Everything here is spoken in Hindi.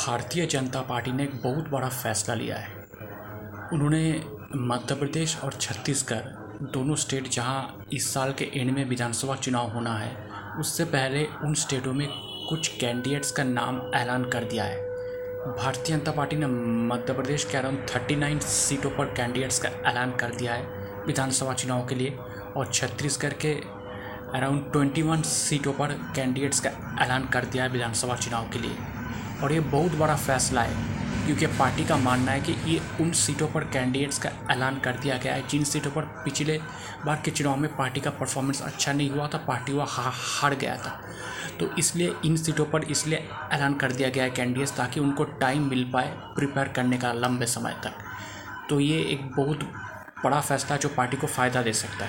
भारतीय जनता पार्टी ने एक बहुत बड़ा फैसला लिया है। उन्होंने मध्य प्रदेश और छत्तीसगढ़ दोनों स्टेट जहाँ इस साल के एंड में विधानसभा चुनाव होना है, उससे पहले उन स्टेटों में कुछ कैंडिडेट्स का नाम ऐलान कर दिया है। भारतीय जनता पार्टी ने मध्य प्रदेश के अराउंड थर्टी नाइन सीटों पर कैंडिडेट्स का ऐलान कर दिया है विधानसभा चुनाव के लिए और छत्तीसगढ़ के अराउंड ट्वेंटी वन सीटों पर कैंडिडेट्स का ऐलान कर दिया है विधानसभा चुनाव के लिए। और ये बहुत बड़ा फैसला है, क्योंकि पार्टी का मानना है कि ये उन सीटों पर कैंडिडेट्स का ऐलान कर दिया गया है, जिन सीटों पर पिछले बार के चुनाव में पार्टी का परफॉर्मेंस अच्छा नहीं हुआ था, पार्टी वह हार गया था। तो इसलिए इन सीटों पर इसलिए ऐलान कर दिया गया है कैंडिडेट्स ताकि उनको टाइम मिल पाए प्रिपेयर करने का लंबे समय तक। तो ये एक बहुत बड़ा फैसला जो पार्टी को फ़ायदा दे सकता है।